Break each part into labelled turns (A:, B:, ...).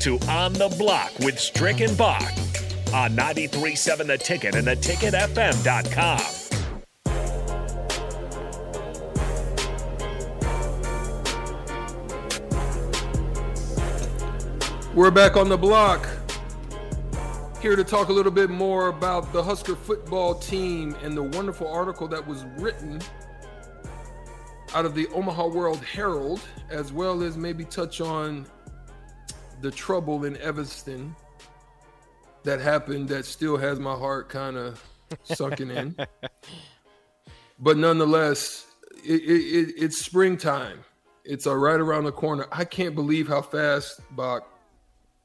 A: to On the Block with Strick and Bach on 93.7 The Ticket and theticketfm.com.
B: We're back on the block. Here to talk a little bit more about the Husker football team and the wonderful article that was written out of the Omaha World Herald, as well as maybe touch on the trouble in Evanston that happened that still has my heart kind of sunken in. But nonetheless, it, it, it's springtime. It's uh, right around the corner. I can't believe how fast, Bach,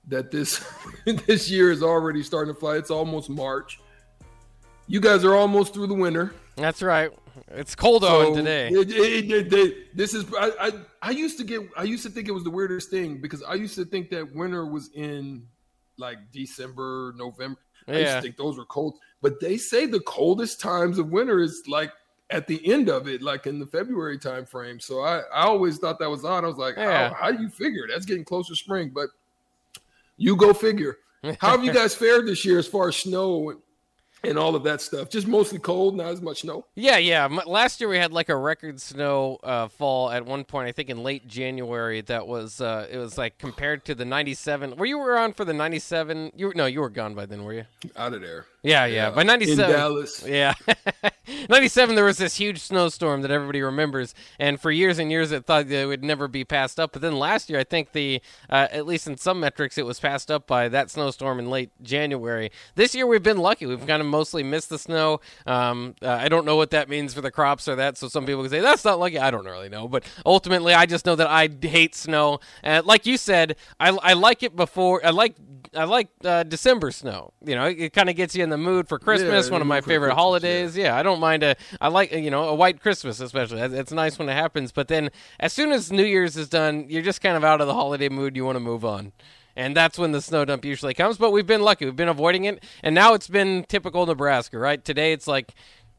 B: that this this year is already starting to fly. It's almost March. You guys are almost through the winter.
C: That's right. It's cold so on today. It,
B: it, it, this is I, I, I used to get I used to think it was the weirdest thing because I used to think that winter was in like December, November. I yeah. used to think those were cold. But they say the coldest times of winter is like at the end of it, like in the February time frame. So I, I always thought that was odd. I was like, yeah. how, how do you figure? That's getting closer to spring. But you go figure. How have you guys fared this year as far as snow and all of that stuff. Just mostly cold, not as much snow.
C: Yeah, yeah. Last year we had like a record snow uh, fall at one point. I think in late January. That was uh, it was like compared to the '97. Were you around for the '97? You no, you were gone by then, were you?
B: Out of there.
C: Yeah, yeah. By '97,
B: Dallas.
C: Yeah, '97. There was this huge snowstorm that everybody remembers, and for years and years it thought that it would never be passed up. But then last year, I think the uh, at least in some metrics, it was passed up by that snowstorm in late January. This year, we've been lucky. We've kind of mostly missed the snow. Um, uh, I don't know what that means for the crops or that. So some people can say that's not lucky. I don't really know, but ultimately, I just know that I hate snow. Uh, like you said, I, I like it before. I like I like uh, December snow. You know, it, it kind of gets you in the the mood for Christmas. Yeah, one of my favorite Christmas, holidays. Yeah. yeah. I don't mind a. I like you know a white Christmas especially. It's nice when it happens. But then as soon as New Year's is done, you're just kind of out of the holiday mood. You want to move on. And that's when the snow dump usually comes. But we've been lucky. We've been avoiding it. And now it's been typical Nebraska, right? Today it's like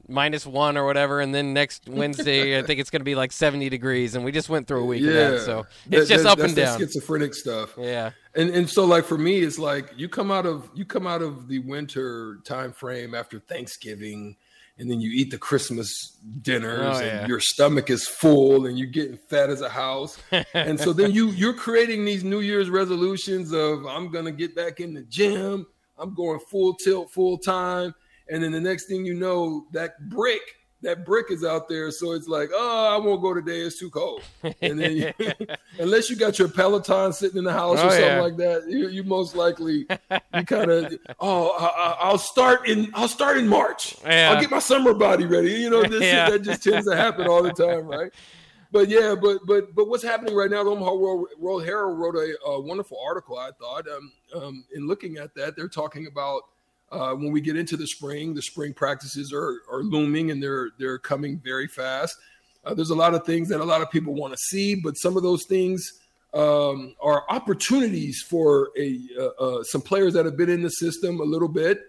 C: minus one or whatever, and then next Wednesday I think it's going to be like seventy degrees, and we just went through a week yeah. of that, so it's that, just that, up and down.
B: Schizophrenic stuff.
C: Yeah,
B: and and so like for me, it's like you come out of you come out of the winter time frame after Thanksgiving. And then you eat the Christmas dinners, oh, yeah. and your stomach is full, and you're getting fat as a house. and so then you you're creating these New Year's resolutions of I'm gonna get back in the gym, I'm going full tilt, full time and then the next thing you know, that brick, that brick is out there. So it's like, oh, I won't go today. It's too cold. And then, you, unless you got your Peloton sitting in the house oh, or something yeah. like that, you, you most likely you kind of, oh, I, will start in, I'll start in March. Yeah. I'll get my summer body ready. You know, this yeah. that just tends to happen all the time, right? But yeah, but but but what's happening right now? The Omaha World, World Herald wrote a, a wonderful article. I thought, um, um, in looking at that, they're talking about uh, when we get into the spring, the spring practices are, are looming and they're they're coming very fast. Uh, there's a lot of things that a lot of people want to see, but some of those things um, are opportunities for a uh, some players that have been in the system a little bit,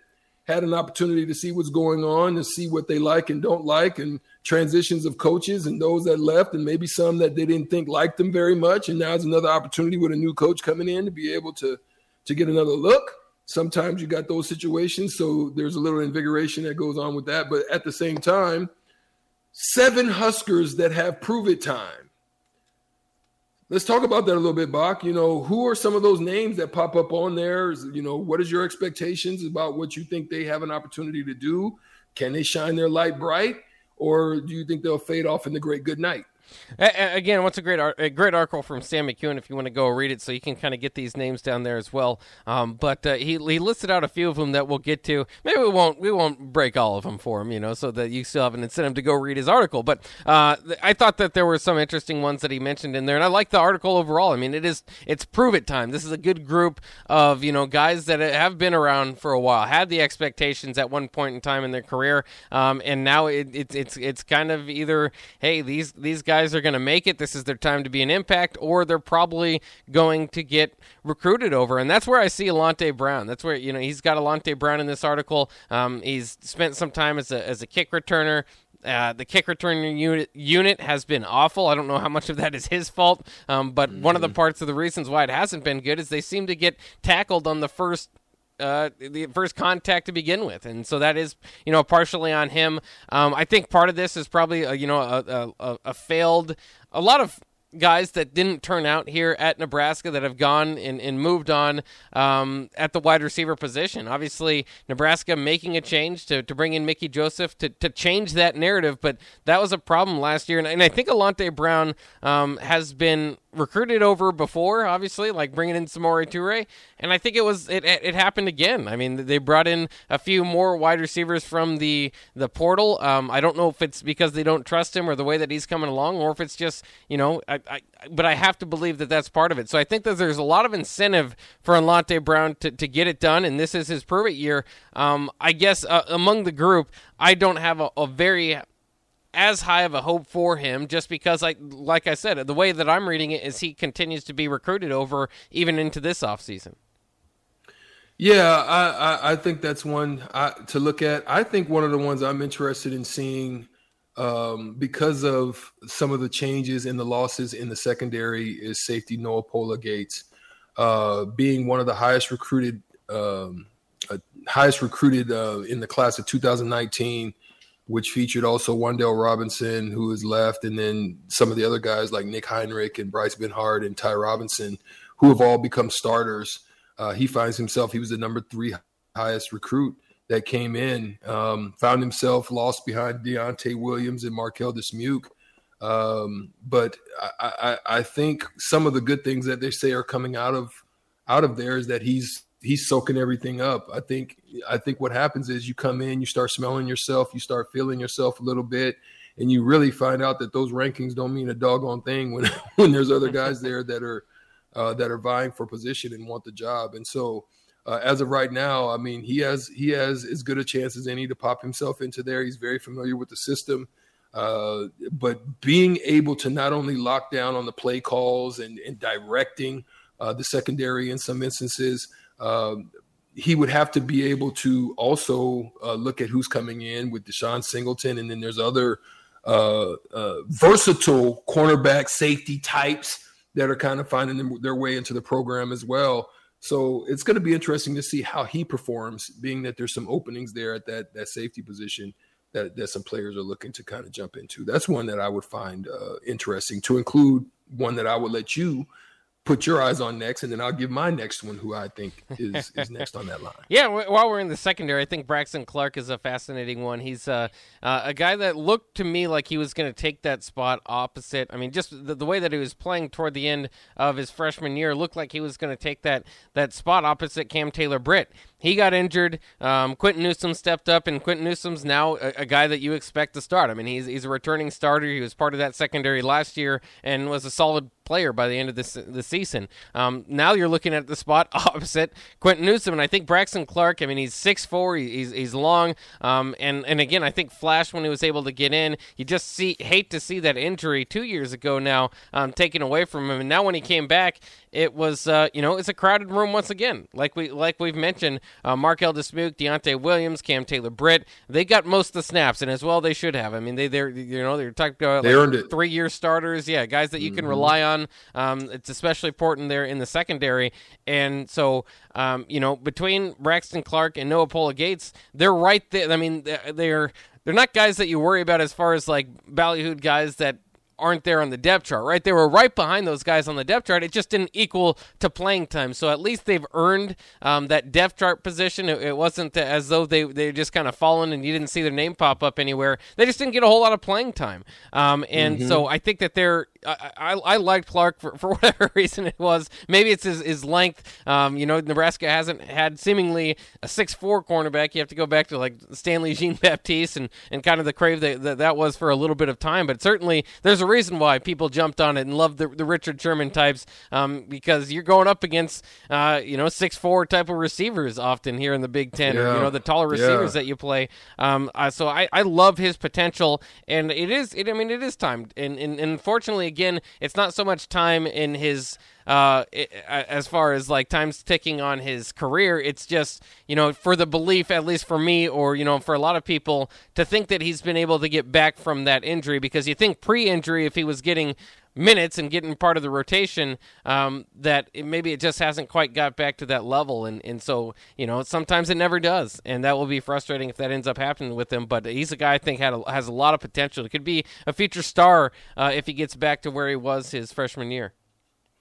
B: had an opportunity to see what's going on, to see what they like and don't like, and transitions of coaches and those that left, and maybe some that they didn't think liked them very much, and now it's another opportunity with a new coach coming in to be able to to get another look sometimes you got those situations. So there's a little invigoration that goes on with that. But at the same time, seven Huskers that have prove it time. Let's talk about that a little bit, Bach. You know, who are some of those names that pop up on there? You know, what is your expectations about what you think they have an opportunity to do? Can they shine their light bright? Or do you think they'll fade off in the great good night?
C: Again, what's a great a great article from Sam McKewon if you want to go read it, so you can kind of get these names down there as well. Um, but uh, he he listed out a few of them that we'll get to. Maybe we won't we won't break all of them for him, you know, so that you still have an incentive to go read his article. But uh, I thought that there were some interesting ones that he mentioned in there, and I like the article overall. I mean, it is it's prove it time. This is a good group of you know guys that have been around for a while, had the expectations at one point in time in their career, um, and now it, it, it's it's kind of either hey these these guys are going to make it. This is their time to be an impact, or they're probably going to get recruited over. And that's where I see Alante Brown. That's where you know he's got Alante Brown in this article. Um, he's spent some time as a as a kick returner Uh, the kick return unit, unit has been awful. I don't know how much of that is his fault, um, but mm-hmm. one of the mm-hmm. parts of the reasons why it hasn't been good is they seem to get tackled on the first uh, the first contact to begin with, and so that is you know partially on him. Um, I think part of this is probably a, you know a, a, a failed a lot of guys that didn't turn out here at Nebraska that have gone and, and moved on um, at the wide receiver position. Obviously, Nebraska making a change to, to bring in Mickey Joseph to, to change that narrative, but that was a problem last year. And, and I think Alante Brown um, has been recruited over before, obviously, like bringing in Samori Toure, and I think it was it, it happened again. I mean, they brought in a few more wide receivers from the the portal. Um, I don't know if it's because they don't trust him or the way that he's coming along, or if it's just you know, I, I but I have to believe that that's part of it. So I think that there's a lot of incentive for Alante Brown to, to get it done, and this is his prove it year. Um, I guess uh, among the group, I don't have a, a very as high of a hope for him just because like like I said the way that I'm reading it is he continues to be recruited over even into this offseason.
B: Yeah, I, I, I think that's one I, to look at. I think one of the ones I'm interested in seeing um, because of some of the changes in the losses in the secondary is safety Noa Pola Gates uh, being one of the highest recruited um, uh, highest recruited uh, in the class of 2019 which featured also Wan'Dale Robinson, who is left, and then some of the other guys like Nick Henrich and Bryce Benhart and Ty Robinson, who have all become starters. Uh, he finds himself, he was the number three highest recruit that came in, um, found himself lost behind Deontai Williams and Marquel Dismuke. Um, but I, I, I think some of the good things that they say are coming out of out of there is that he's he's soaking everything up. I think I think what happens is you come in, you start smelling yourself, you start feeling yourself a little bit, and you really find out that those rankings don't mean a doggone thing when when there's other guys there that are uh, that are vying for position and want the job. And so, uh, as of right now, I mean, he has he has as good a chance as any to pop himself into there. He's very familiar with the system. Uh, but being able to not only lock down on the play calls and, and directing uh, the secondary in some instances, um, he would have to be able to also uh, look at who's coming in with DeShon Singleton, and then there's other uh, uh, versatile cornerback safety types that are kind of finding them, their way into the program as well. So it's going to be interesting to see how he performs, being that there's some openings there at that that safety position that, that some players are looking to kind of jump into. That's one that I would find uh, interesting to include. One that I would let you put your eyes on next, and then I'll give my next one, who I think is, is next on that line.
C: Yeah, while we're in the secondary, I think Braxton Clark is a fascinating one. He's uh, uh, a guy that looked to me like he was going to take that spot opposite. I mean, just the, the, way that he was playing toward the end of his freshman year looked like he was going to take that that spot opposite Cam Taylor Britt. He got injured. Um, Quinton Newsome stepped up, and Quinton Newsome's now a, a, guy that you expect to start. I mean, he's he's a returning starter. He was part of that secondary last year and was a solid player by the end of this the season. Um, now you're looking at the spot opposite Quinton Newsome, and I think Braxton Clark. I mean, he's six four. He's he's long, um, and and again, I think Flash when he was able to get in, you just see hate to see that injury two years ago now um, taken away from him, and now when he came back, it was uh, you know it's a crowded room once again. Like we like we've mentioned, uh, Marquel Dismuke, Deontai Williams, Cam Taylor Britt, they got most of the snaps, and as well they should have. I mean they they're you know they're talking about
B: they it.
C: three year starters, yeah, guys that you can mm-hmm. rely on. Um, it's especially important there in the secondary, and so um, you know between Braxton Clark and Noa Pola Gates, they're right there. I mean they're they're not guys that you worry about as far as like ballyhooed guys that aren't there on the depth chart, right? They were right behind those guys on the depth chart. It just didn't equal to playing time. So at least they've earned um, that depth chart position. It, it, wasn't as though they they just kind of fallen and you didn't see their name pop up anywhere. They just didn't get a whole lot of playing time. Um, and mm-hmm. so I think that they're. I, I, I, liked Clark for, for whatever reason it was. Maybe it's his, his length. Um, you know, Nebraska hasn't had seemingly a six four cornerback. You have to go back to like Stanley Jean Baptiste and, and kind of the crave that, that that was for a little bit of time. But certainly there's a reason why people jumped on it and loved the, the Richard Sherman types um, because you're going up against uh, you know six four type of receivers often here in the Big Ten, yeah. or, you know the taller receivers yeah. that you play. Um, uh, so I, I love his potential, and it is it, I mean it is time, and, and, and unfortunately again, it's not so much time in his uh, as far as like time's ticking on his career. It's just, you know, for the belief, at least for me, or, you know, for a lot of people, to think that he's been able to get back from that injury because you think pre injury, if he was getting minutes and getting part of the rotation um, that it, maybe it just hasn't quite got back to that level. And, and so you know sometimes it never does. And that will be frustrating if that ends up happening with him. But he's a guy I think had a, has a lot of potential. It could be a future star uh, if he gets back to where he was his freshman year.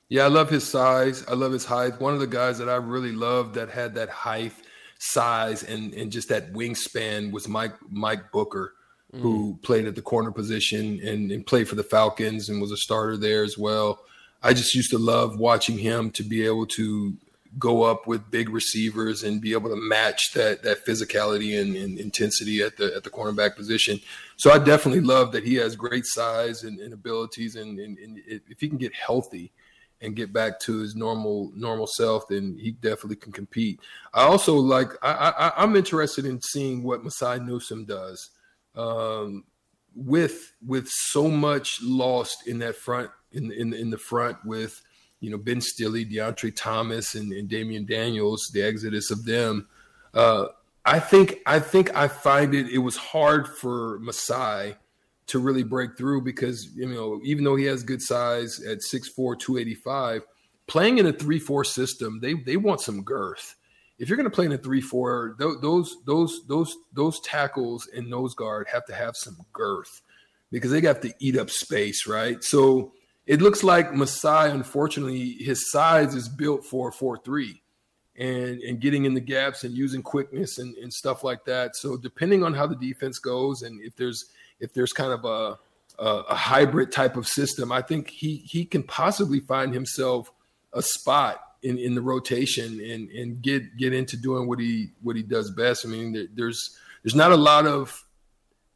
B: Yeah I love his size. I love his height. One of the guys that I really loved that had that height size and and just that wingspan was Mike Mike Booker mm. who played at the corner position and, and played for the Falcons and was a starter there as well. I just used to love watching him to be able to go up with big receivers and be able to match that that physicality and, and, intensity at the at the cornerback position. So I definitely love that he has great size and, and abilities, and, and, if he can get healthy and get back to his normal normal self, then he definitely can compete. I also like I, I am interested in seeing what Mosai Newsom does um, with with so much lost in that front in in in the front with you know Ben Stille, Deontre Thomas, and, and Damion Daniels, the exodus of them. Uh, I think I think I find it it was hard for Mosai to really break through because you know even though he has good size at 6'4", 285, playing in a three four system, they they want some girth if you're going to play in a three four, those those those those tackles and nose guard have to have some girth because they got to eat up space, right? So it looks like Mosai, unfortunately, his size is built for four three, and and getting in the gaps and using quickness and, and stuff like that. So depending on how the defense goes and if there's if there's kind of a a, a hybrid type of system, I think he he can possibly find himself a spot in, in the rotation and and get get into doing what he what he does best. I mean, there, there's there's not a lot of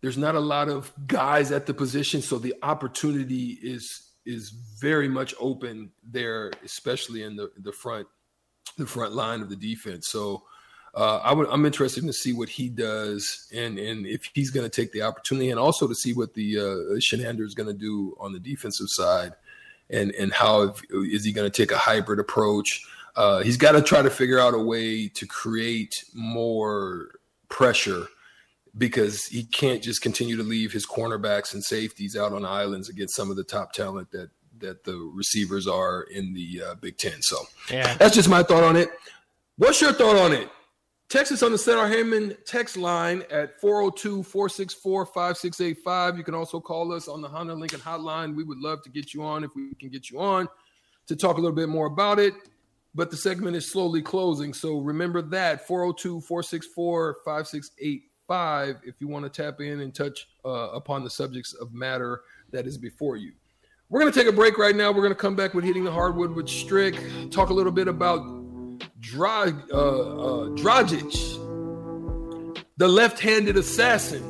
B: there's not a lot of guys at the position, so the opportunity is is very much open there, especially in the the front the front line of the defense. So. Uh, I would, I'm interested to see what he does and and if he's going to take the opportunity, and also to see what the uh, Chinander is going to do on the defensive side and and how is he going to take a hybrid approach? Uh, he's got to try to figure out a way to create more pressure because he can't just continue to leave his cornerbacks and safeties out on islands against some of the top talent that that the receivers are in the uh, Big Ten. So yeah. that's just my thought on it. What's your thought on it? Text us on the Center Heyman text line at 402-464-5685. You can also call us on the Honda Lincoln hotline. We would love to get you on if we can get you on to talk a little bit more about it. But the segment is slowly closing. So remember that 402-464-5685 if you want to tap in and touch uh, upon the subjects of matter that is before you. We're going to take a break right now. We're going to come back with hitting the hardwood with Strick, talk a little bit about Dra- uh, uh, Dragic, the left-handed assassin,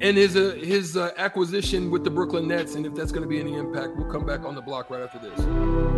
B: and his uh, his uh, acquisition with the Brooklyn Nets, and if that's going to be any impact, we'll come back on the block right after this.